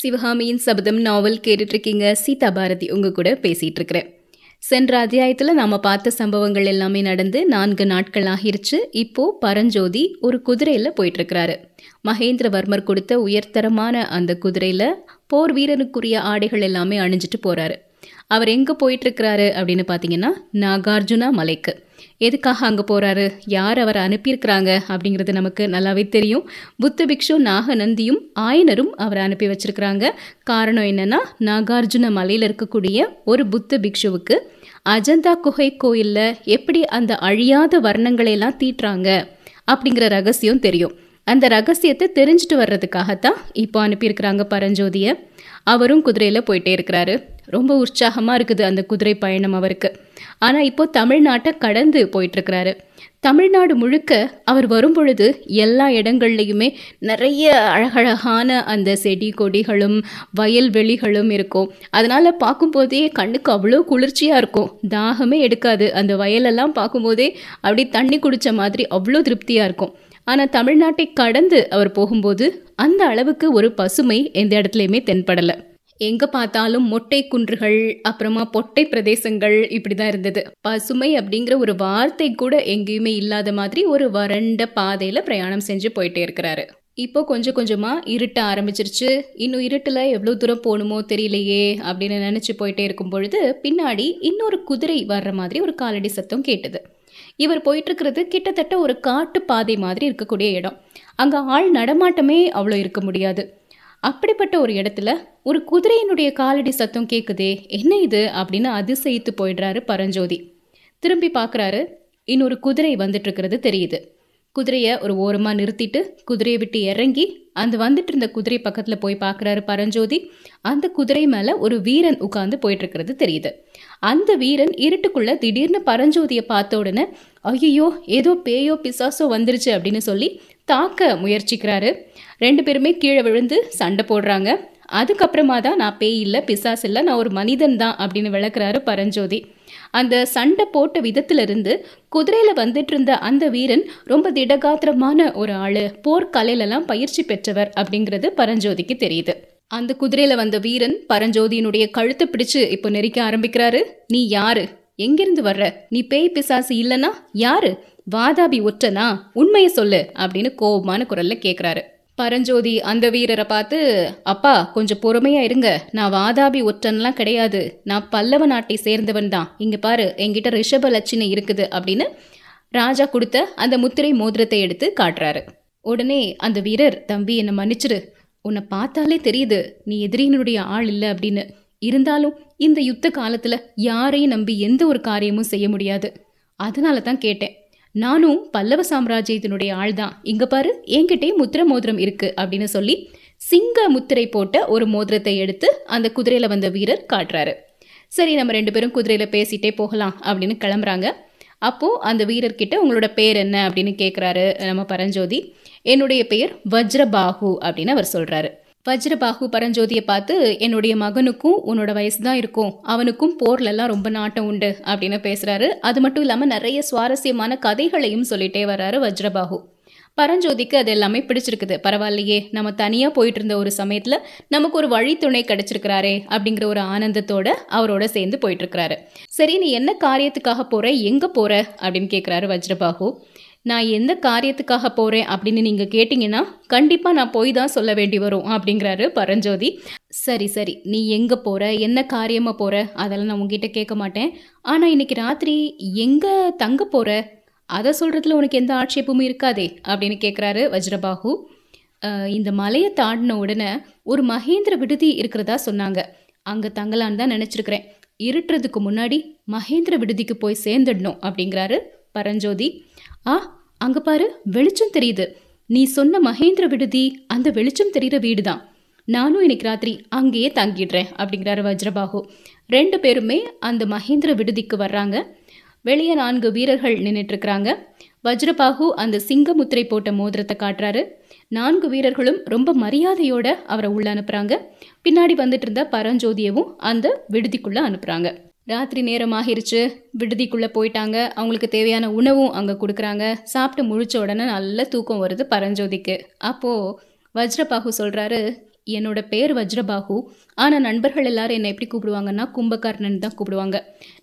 சிவகாமியின் சபதம் நாவல் கேட்டுட்ருக்கீங்க. சீதா பாரதி உங்கள் கூட பேசிட்டு இருக்கிறேன் சென்ற அத்தியாயத்தில் நாம் பார்த்த சம்பவங்கள் எல்லாமே நடந்து நான்கு நாட்கள் ஆகிருச்சு. இப்போது பரஞ்சோதி ஒரு குதிரையில் போயிட்டுருக்கிறாரு மகேந்திரவர்மர் கொடுத்த உயர்தரமான அந்த குதிரையில் போர் வீரனுக்குரிய ஆடைகள் எல்லாமே அணிஞ்சிட்டு போகிறாரு அவர் எங்கே போயிட்டுருக்கிறாரு அப்படின்னு பார்த்தீங்கன்னா நாகார்ஜுனா மலைக்கு. எதுக்காக அங்கே போகிறாரு யார் அவரை அனுப்பியிருக்கிறாங்க? அப்படிங்கிறது நமக்கு நல்லாவே தெரியும். புத்த பிக்ஷு நாகநந்தியும் ஆயனரும் அவரை அனுப்பி வச்சிருக்கிறாங்க. காரணம் என்னென்னா நாகார்ஜுன மலையில் இருக்கக்கூடிய ஒரு புத்த பிக்ஷுவுக்கு அஜந்தா குகை கோயிலில் எப்படி அந்த அழியாத வர்ணங்களை எல்லாம் தீட்டுறாங்க அப்படிங்கிற ரகசியம் தெரியும். அந்த ரகசியத்தை தெரிஞ்சுட்டு வர்றதுக்காகத்தான் இப்போ அனுப்பியிருக்கிறாங்க பரஞ்சோதியை. அவரும் குதிரையில் போயிட்டே இருக்கிறாரு. ரொம்ப உற்சாகமாக இருக்குது அந்த குதிரை பயணம் அவருக்கு. ஆனால் இப்போ தமிழ்நாட்டை கடந்து போயிட்டுருக்கிறாரு. தமிழ்நாடு முழுக்க அவர் வரும்பொழுது எல்லா இடங்கள்லையுமே நிறைய அழகழகான அந்த செடி கொடிகளும் வயல்வெளிகளும் இருக்கும். அதனால் பார்க்கும்போதே கண்ணுக்கு அவ்வளோ குளிர்ச்சியாக இருக்கும். தாகமே எடுக்காது. அந்த வயலெல்லாம் பார்க்கும்போதே அப்படி தண்ணி குடித்த மாதிரி அவ்வளோ திருப்தியாக இருக்கும். ஆனால் தமிழ்நாட்டை கடந்து அவர் போகும்போது அந்த அளவுக்கு ஒரு பசுமை எந்த இடத்துலையுமே தென்படலை. எங்கே பார்த்தாலும் மொட்டை குன்றுகள் அப்புறமா பொட்டை பிரதேசங்கள் இப்படி தான் இருந்தது. பசுமை அப்படிங்கிற ஒரு வார்த்தை கூட எங்கேயுமே இல்லாத மாதிரி ஒரு வறண்ட பாதையில் பிரயாணம் செஞ்சு போயிட்டே இருக்கிறாரு. இப்போ கொஞ்சம் கொஞ்சமாக இருட்ட ஆரம்பிச்சிருச்சு. இன்னும் இருட்டில் எவ்வளோ தூரம் போகணுமோ தெரியலையே அப்படின்னு நினச்சி போயிட்டே இருக்கும் பொழுது பின்னாடி இன்னொரு குதிரை வர்ற மாதிரி ஒரு காலடி சத்தம் கேட்டது. இவர் போயிட்டுருக்கிறது கிட்டத்தட்ட ஒரு காட்டு பாதை மாதிரி இருக்கக்கூடிய இடம். அங்கே ஆள் நடமாட்டமே அவ்வளோ இருக்க முடியாது. அப்படிப்பட்ட ஒரு இடத்துல ஒரு குதிரையினுடைய காலடி சத்தம் கேட்குதே என்ன இது? அப்படின்னு அதிசயித்து போயிடுறாரு பரஞ்சோதி. திரும்பி பார்க்குறாரு இன்னொரு குதிரை வந்துட்டு இருக்கிறது தெரியுது. குதிரையை ஒரு ஓரமாக நிறுத்திட்டு குதிரையை விட்டு இறங்கி அந்த வந்துட்டு இருந்த குதிரை பக்கத்தில் போய் பார்க்குறாரு பரஞ்சோதி. அந்த குதிரை மேலே ஒரு வீரன் உட்காந்து போயிட்டுருக்கிறது தெரியுது. அந்த வீரன் இருட்டுக்குள்ளே திடீர்னு பரஞ்சோதியை பார்த்த உடனே ஐயோ ஏதோ பேயோ பிசாசோ வந்துருச்சு அப்படின்னு சொல்லி தாக்க முயற்சிக்கிறாரு. ரெண்டு பேருமே கீழே விழுந்து சண்டை போடுறாங்க. அதுக்கப்புறமா தான் நான் பேய் இல்லை பிசாஸ் இல்லை நான் ஒரு மனிதன் தான் அப்படின்னு விளக்குறாரு பரஞ்சோதி. அந்த சண்டை போட்ட விதத்திலிருந்து குதிரையில் வந்துட்டு இருந்த அந்த வீரன் ரொம்ப திடகாத்திரமான ஒரு ஆள் போர்க்கலையிலலாம் பயிற்சி பெற்றவர் அப்படிங்கிறது பரஞ்சோதிக்கு தெரியுது. அந்த குதிரையில் வந்த வீரன் பரஞ்சோதியினுடைய கழுத்தை பிடிச்சு இப்போ நெரிக்க ஆரம்பிக்கிறாரு. நீ யாரு? எங்கிருந்து வர்ற? நீ பேய் பிசாசு இல்லைனா யாரு? வாதாபி ஒற்றனா? உண்மையை சொல்லு அப்படின்னு கோபமான குரல்ல கேட்குறாரு பரஞ்சோதி அந்த வீரரை பார்த்து அப்பா கொஞ்சம் பொறுமையா இருங்க. நான் வாதாபி ஒற்றன்லாம் கிடையாது. நான் பல்லவ நாட்டை சேர்ந்தவன் தான். இங்க பாரு என்கிட்ட ரிஷப லட்சணை இருக்குது அப்படின்னு ராஜா கொடுத்த அந்த முத்திரை மோதிரத்தை எடுத்து காட்டுறாரு. உடனே அந்த வீரர் தம்பி என்னை மன்னிச்சிரு. உன்னை பார்த்தாலே தெரியுது. நீ எதிரியினுடைய ஆள் இல்லை அப்படின்னு. இருந்தாலும் இந்த யுத்த காலத்துல யாரையும் நம்பி எந்த ஒரு காரியமும் செய்ய முடியாது. அதனால தான் கேட்டேன். நானும் பல்லவ சாம்ராஜ்யத்தினுடைய ஆள் தான் இங்க பாரு என்கிட்டே முத்திர மோதிரம் இருக்கு அப்படின்னு சொல்லி சிங்க முத்திரை போட்ட ஒரு மோதிரத்தை எடுத்து அந்த குதிரையில வந்த வீரர் காட்டுறாரு. சரி நம்ம ரெண்டு பேரும் குதிரையில பேசிட்டே போகலாம் அப்படின்னு கிளம்புறாங்க. அப்போ அந்த வீரர்கிட்ட உங்களோட பேர் என்ன அப்படின்னு கேட்குறாரு நம்ம பரஞ்சோதி. என்னுடைய பெயர் வஜ்ரபாகு அப்படின்னு அவர் சொல்றாரு. வஜ்ரபாகு பரஞ்சோதியை பார்த்து என்னுடைய மகனுக்கும் உன்னோட வயசு தான் இருக்கும். அவனுக்கும் போர்லெல்லாம் ரொம்ப நாட்டம் உண்டு அப்படின்னு பேசுறாரு. அது மட்டும் இல்லாமல் நிறைய சுவாரஸ்யமான கதைகளையும் சொல்லிட்டே வர்றாரு வஜ்ரபாகு. பரஞ்சோதிக்கு அது எல்லாமே பிடிச்சிருக்குது. பரவாயில்லையே நம்ம தனியாக போயிட்டு இருந்த ஒரு சமயத்தில் நமக்கு ஒரு வழித்துணை கிடைச்சிருக்கிறாரே அப்படிங்கிற ஒரு ஆனந்தத்தோட அவரோட சேர்ந்து போயிட்டு இருக்கிறாரு சரி நீ என்ன காரியத்துக்காக போற? எங்க போற? அப்படின்னு கேட்குறாரு வஜ்ரபாகு. நான் எந்த காரியத்துக்காக போகிறேன் அப்படின்னு நீங்கள் கேட்டிங்கன்னா கண்டிப்பாக நான் போய் தான் சொல்ல வேண்டி வரும் அப்படிங்கிறாரு பரஞ்சோதி. சரி சரி. நீ எங்கே போகிற என்ன காரியமாக போகிற அதெல்லாம் நான் உங்ககிட்ட கேட்க மாட்டேன். ஆனால் இன்னைக்கு ராத்திரி எங்கே தங்க போகிற அதை சொல்கிறதுல உனக்கு எந்த ஆட்சேபமும் இருக்காதே அப்படின்னு கேட்குறாரு வஜ்ரபாகு. இந்த மலையை தாண்டின உடனே ஒரு மகேந்திர விடுதி இருக்கிறதா சொன்னாங்க. அங்கே தங்கலான்னு தான் நினச்சிருக்கிறேன். இருட்டுறதுக்கு முன்னாடி மகேந்திர விடுதிக்கு போய் சேர்ந்துடணும் அப்படிங்கிறாரு பரஞ்சோதி. ஆ அங்க பாரு வெளிச்சம் தெரியுது. நீ சொன்ன மகேந்திர விடுதி அந்த வெளிச்சம் தெரிகிற வீடு தான் நானும் இன்னைக்கு ராத்திரி அங்கேயே தங்கிடுறேன் அப்படிங்கிறாரு வஜ்ரபாகு. ரெண்டு பேருமே அந்த மகேந்திர விடுதிக்கு வர்றாங்க. வெளியே நான்கு வீரர்கள் நின்றுட்டு இருக்கிறாங்க வஜ்ரபாகு அந்த சிங்க முத்திரை போட்ட மோதிரத்தை காட்டுறாரு. நான்கு வீரர்களும் ரொம்ப மரியாதையோட அவரை உள்ள அனுப்புறாங்க. பின்னாடி வந்துட்டு இருந்த பரஞ்சோதியவும் அந்த விடுதிக்குள்ள அனுப்புறாங்க. ராத்திரி நேரம் ஆகிருச்சு விடுதிக்குள்ளே போயிட்டாங்க. அவங்களுக்கு தேவையான உணவும் அங்கே கொடுக்குறாங்க. சாப்பிட்டு முழிச்ச உடனே நல்ல தூக்கம் வருது பரஞ்சோதிக்கு. அப்போது வஜ்ரபாகு சொல்கிறாரு என்னோட பேர் வஜ்ரபாகு. ஆனால் நண்பர்கள் எல்லாரும் என்னை எப்படி கூப்பிடுவாங்கன்னா கும்பகர்ணன் தான் கூப்பிடுவாங்க.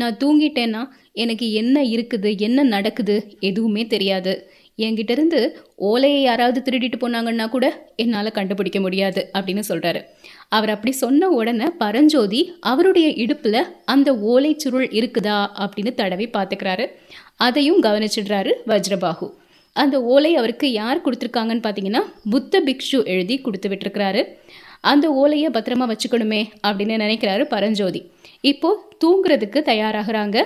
நான் தூங்கிட்டேன்னா எனக்கு என்ன இருக்குது என்ன நடக்குது எதுவுமே தெரியாது. என்கிட்டேருந்து ஓலையை யாராவது திருடிட்டு போனாங்கன்னா கூட என்னால் கண்டுபிடிக்க முடியாது அப்படின்னு சொல்கிறாரு அவர் அப்படி சொன்ன உடனே பரஞ்சோதி அவருடைய இடுப்பில் அந்த ஓலை சுருள் இருக்குதா அப்படின்னு தடவி பார்த்துக்கிறாரு. அதையும் கவனிச்சிடுறாரு வஜ்ரபாகு. அந்த ஓலை அவருக்கு யார் கொடுத்துருக்காங்கன்னு பார்த்தீங்கன்னா புத்த பிக்ஷு எழுதி கொடுத்து விட்டுருக்கிறாரு. அந்த ஓலையை பத்திரமா வச்சுக்கணுமே அப்படின்னு நினைக்கிறாரு பரஞ்சோதி. இப்போ தூங்குறதுக்கு தயாராகிறாங்க.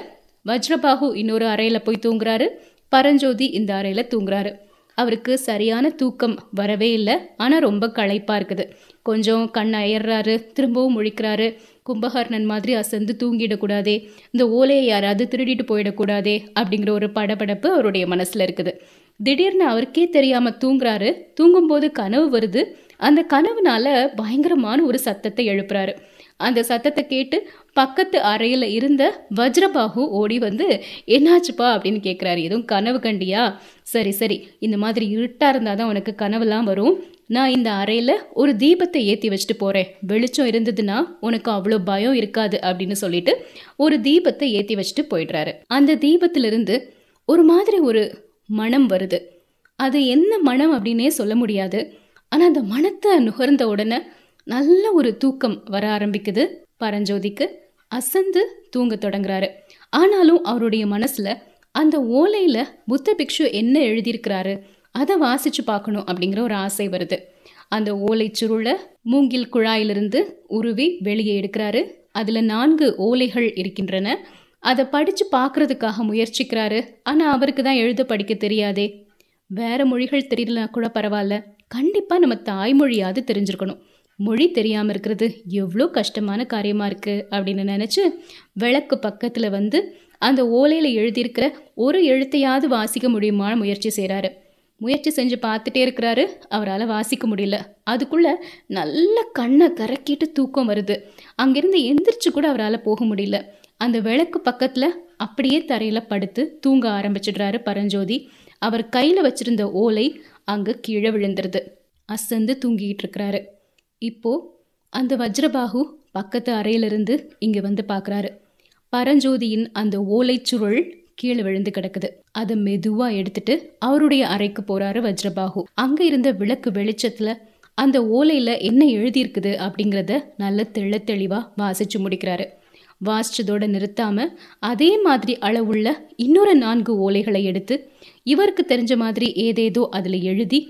வஜ்ரபாகு இன்னொரு அறையில் போய் தூங்குறாரு. பரஞ்சோதி இந்த அறையில் தூங்குறாரு. அவருக்கு சரியான தூக்கம் வரவே இல்லை. ஆனால் ரொம்ப களைப்பாக இருக்குது. கொஞ்சம் கண் அயர்றாரு திரும்பவும் முழிக்கிறாரு. கும்பகர்ணன் மாதிரி அசந்து தூங்கிடக்கூடாதே இந்த ஓலையை யாராவது திருடிட்டு போயிடக்கூடாதே அப்படிங்கிற ஒரு படபடப்பு அவருடைய மனசில் இருக்குது. திடீர்னு அவருக்கே தெரியாமல் தூங்குறாரு. தூங்கும்போது கனவு வருது. அந்த கனவுனால பயங்கரமான ஒரு சத்தத்தை எழுப்புறாரு. அந்த சத்தத்தை கேட்டு பக்கத்து அறையில் இருந்த வஜ்ரபாகு ஓடி வந்து என்னாச்சுப்பா? அப்படின்னு கேட்குறாரு எதுவும் கனவு கண்டியா? சரி சரி. இந்த மாதிரி இருட்டாக இருந்தால் தான் உனக்கு கனவுலாம் வரும். நான் இந்த அறையில் ஒரு தீபத்தை ஏற்றி வச்சுட்டு போகிறேன் வெளிச்சம் இருந்ததுன்னா உனக்கு அவ்வளோ பயம் இருக்காது அப்படின்னு சொல்லிட்டு ஒரு தீபத்தை ஏற்றி வச்சுட்டு போயிடுறாரு. அந்த தீபத்திலிருந்து ஒரு மாதிரி ஒரு மனம் வருது. அது என்ன மனம் அப்படின்னே சொல்ல முடியாது. ஆனால் அந்த மனத்தை நுகர்ந்த உடனே நல்ல ஒரு தூக்கம் வர ஆரம்பிக்குது. பரஞ்சோதிக்கு அசந்து தூங்க தொடங்குறாரு. ஆனாலும் அவருடைய மனசில் அந்த ஓலையில் புத்த பிக்ஷு என்ன எழுதியிருக்கிறாரு அதை வாசித்து பார்க்கணும் அப்படிங்கிற ஒரு ஆசை வருது. அந்த ஓலை சுருளை மூங்கில் குழாயிலிருந்து உருவி வெளியே எடுக்கிறாரு. அதில் நான்கு ஓலைகள் இருக்கின்றன. அதை படித்து பார்க்குறதுக்காக முயற்சிக்கிறாரு. ஆனால் அவருக்கு தான் எழுத படிக்க தெரியாதே. வேறு மொழிகள் தெரியலனா கூட பரவாயில்ல. கண்டிப்பாக நம்ம தாய்மொழியாவது தெரிஞ்சிருக்கணும். மொழி தெரியாமல் இருக்கிறது எவ்வளோ கஷ்டமான காரியமாக இருக்குது அப்படின்னு நினச்சி விளக்கு பக்கத்தில் வந்து அந்த ஓலையில் எழுதியிருக்கிற ஒரு எழுத்தையாவது வாசிக்க முடியுமான முயற்சி செய்கிறாரு முயற்சி செஞ்சு பார்த்துட்டே இருக்கிறாரு அவரால் வாசிக்க முடியல. அதுக்குள்ளே நல்ல கண்ணை கரக்கிட்டு தூக்கம் வருது. அங்கேருந்து எந்திரிச்சு கூட அவரால் போக முடியல. அந்த விளக்கு பக்கத்தில் அப்படியே தரையில் படுத்து தூங்க ஆரம்பிச்சிடுறாரு பரஞ்சோதி. அவர் கையில் வச்சிருந்த ஓலை அங்கே கீழே விழுந்துருது. அசந்து தூங்கிக்கிட்டு இருக்கிறாரு. இப்போ அந்த வஜ்ரபாகு பக்கத்து அறையிலிருந்து இங்கே வந்து பார்க்குறாரு. பரஞ்சோதியின் அந்த ஓலைச்சுருள் கீழே விழுந்து கிடக்குது. அதை மெதுவா எடுத்துட்டு அவருடைய அறைக்கு போறாரு வஜ்ரபாகு. அங்க இருந்த விளக்கு வெளிச்சத்துல அந்த ஓலையில என்ன எழுதியிருக்குது அப்படிங்கிறத நல்ல தெள்ள தெளிவா வாசிச்சு முடிக்கிறாரு. வாசிச்சதோட நிறுத்தாம அதே மாதிரி அளவுள்ள இன்னொரு நான்கு ஓலைகளை எடுத்து இவருக்கு தெரிஞ்ச மாதிரி ஏதேதோ அதில் எழுதி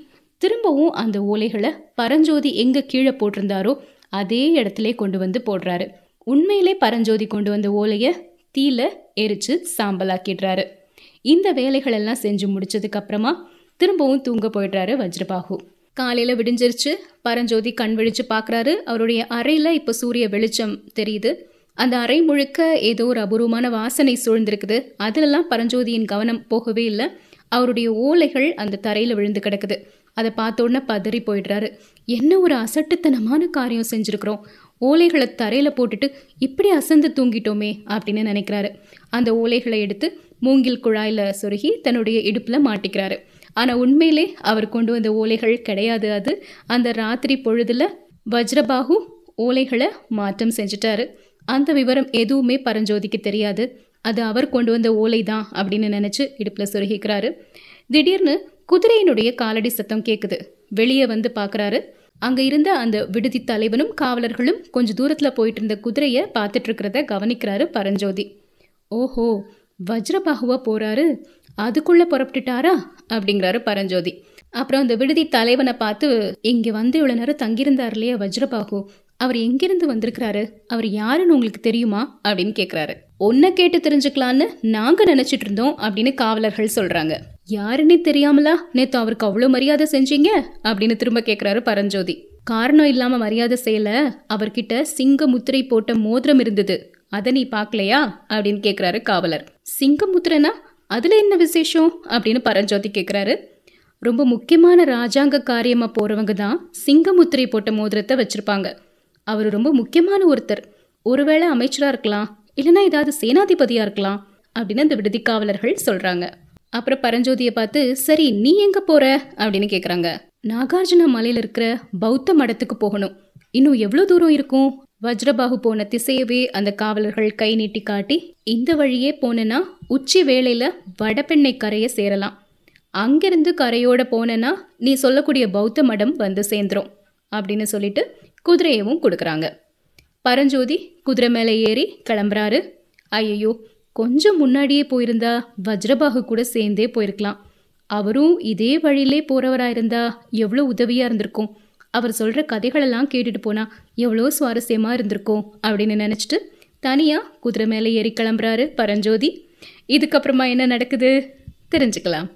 திரும்பவும் அந்த ஓலைகளை பரஞ்சோதி எங்கே கீழே போட்டிருந்தாரோ அதே இடத்துல கொண்டு வந்து போடுறாரு. உண்மையிலே பரஞ்சோதி கொண்டு வந்த ஓலையை தீல எரிச்சு சாம்பலாக்கிடுறாரு. இந்த வேலைகள் எல்லாம் செஞ்சு முடிச்சதுக்கு அப்புறமா திரும்பவும் தூங்க போயிடுறாரு வஜ்ரபாகு. காலையில் விடிஞ்சிருச்சு பரஞ்சோதி கண் விழிச்சு பார்க்குறாரு அவருடைய அறையில் இப்போ சூரிய வெளிச்சம் தெரியுது. அந்த அறை முழுக்க ஏதோ ஒரு அபூர்வமான வாசனை சூழ்ந்திருக்குது. அதுலலாம் பரஞ்சோதியின் கவனம் போகவே இல்லை. அவருடைய ஓலைகள் அந்த தரையில் விழுந்து கிடக்குது. அதை பார்த்தோன்னே பதறி போயிடுறாரு. என்ன ஒரு அசட்டுத்தனமான காரியம் செஞ்சுருக்குறோம். ஓலைகளை தரையில் போட்டுட்டு இப்படி அசந்து தூங்கிட்டோமே அப்படின்னு நினைக்கிறாரு. அந்த ஓலைகளை எடுத்து மூங்கில் குழாயில் சொருகி தன்னுடைய இடுப்பில் மாட்டிக்கிறாரு. ஆனால் உண்மையிலே அவர் கொண்டு வந்த ஓலைகள் கிடையாது அது. அந்த ராத்திரி பொழுதில் வஜ்ரபாகு ஓலைகளை மாற்றம் செஞ்சிட்டாரு. அந்த விவரம் எதுவுமே பரஞ்சோதிக்கு தெரியாது. அது அவர் கொண்டு வந்த ஓலை தான் அப்படின்னு நினச்சி இடுப்பில் சொருகிக்கிறாரு. திடீர்னு குதிரையினுடைய காலடி சத்தம் கேட்குது வெளியே வந்து பார்க்குறாரு அங்கே இருந்த அந்த விடுதி தலைவனும் காவலர்களும் கொஞ்ச தூரத்தில் போயிட்டு இருந்த குதிரையை பார்த்துட்டு இருக்கிறத கவனிக்கிறாரு பரஞ்சோதி. ஓஹோ வஜ்ரபாகுவா போகிறாரு அதுக்குள்ளே புறப்பட்டுட்டாரா? அப்படிங்கிறாரு பரஞ்சோதி. அப்புறம் அந்த விடுதி தலைவனை பார்த்து இங்கே வந்து இவ்வளோ நேரம் தங்கியிருந்தார் இல்லையா வஜ்ரபாகு? அவர் எங்கிருந்து வந்திருக்கிறாரு? அவர் யாருன்னு உங்களுக்கு தெரியுமா? அப்படின்னு கேட்குறாரு உன்னை கேட்டு தெரிஞ்சுக்கலான்னு நாங்க நினைச்சிட்டு இருந்தோம் அப்படின்னு காவலர்கள் சொல்றாங்க. யாருன்னே தெரியாமலா நேத்து அவருக்கு அவ்வளவு மரியாதை செஞ்சீங்க? அப்படின்னு திரும்ப கேக்குறாரு பரஞ்சோதி. காரணம் இல்லாம மரியாதை செய்யல. அவர்கிட்ட சிங்க முத்திரை போட்ட மோதிரம் இருந்தது. அதை நீ பார்க்கலையா அப்படின்னு கேக்குறாரு காவலர். சிங்க முத்திரனா அதுல என்ன விசேஷம்? அப்படின்னு பரஞ்சோதி கேக்குறாரு. ரொம்ப முக்கியமான ராஜாங்க காரியமா போறவங்க தான் சிங்கமுத்திரை போட்ட மோதிரத்தை வச்சிருப்பாங்க. அவர் ரொம்ப முக்கியமான ஒருத்தர். ஒருவேளை அமைச்சரா இருக்கலாம். இல்லைன்னா ஏதாவது சேனாதிபதியா இருக்கலாம் அப்படின்னு அந்த விடுதி காவலர்கள் சொல்றாங்க. அப்புறம் பரஞ்சோதியை பார்த்து சரி நீ எங்க போற? அப்படின்னு கேக்குறாங்க. நாகார்ஜுன மலையில இருக்கிற பௌத்த மடத்துக்கு போகணும். இன்னும் எவ்வளோ தூரம் இருக்கும்? வஜ்ரபாகு போன திசையவே அந்த காவலர்கள் கை நீட்டி காட்டி இந்த வழியே போனேன்னா உச்சி வேளையில வடபெண்ணை கரையை சேரலாம். அங்கிருந்து கரையோட போனேன்னா நீ சொல்லக்கூடிய பௌத்த மடம் வந்து சேர்ந்துரும் அப்படின்னு சொல்லிட்டு குதிரையவும் கொடுக்குறாங்க. பரஞ்சோதி குதிரை மேலே ஏறி கிளம்புறாரு. ஐயோ கொஞ்சம் முன்னாடியே போயிருந்தா வஜ்ரபாகு கூட சேர்ந்தே போயிருக்கலாம். அவரும் இதே வழியிலே போகிறவராக இருந்தா எவ்வளோ உதவியாக இருந்திருக்கும். அவர் சொல்கிற கதைகளெல்லாம் கேட்டுட்டு போனால் எவ்வளோ சுவாரஸ்யமாக இருந்திருக்கும் அப்படின்னு நினச்சிட்டு தனியாக குதிரை மேலே ஏறி கிளம்புறாரு பரஞ்சோதி. இதுக்கப்புறமா என்ன நடக்குது? தெரிஞ்சுக்கலாம்.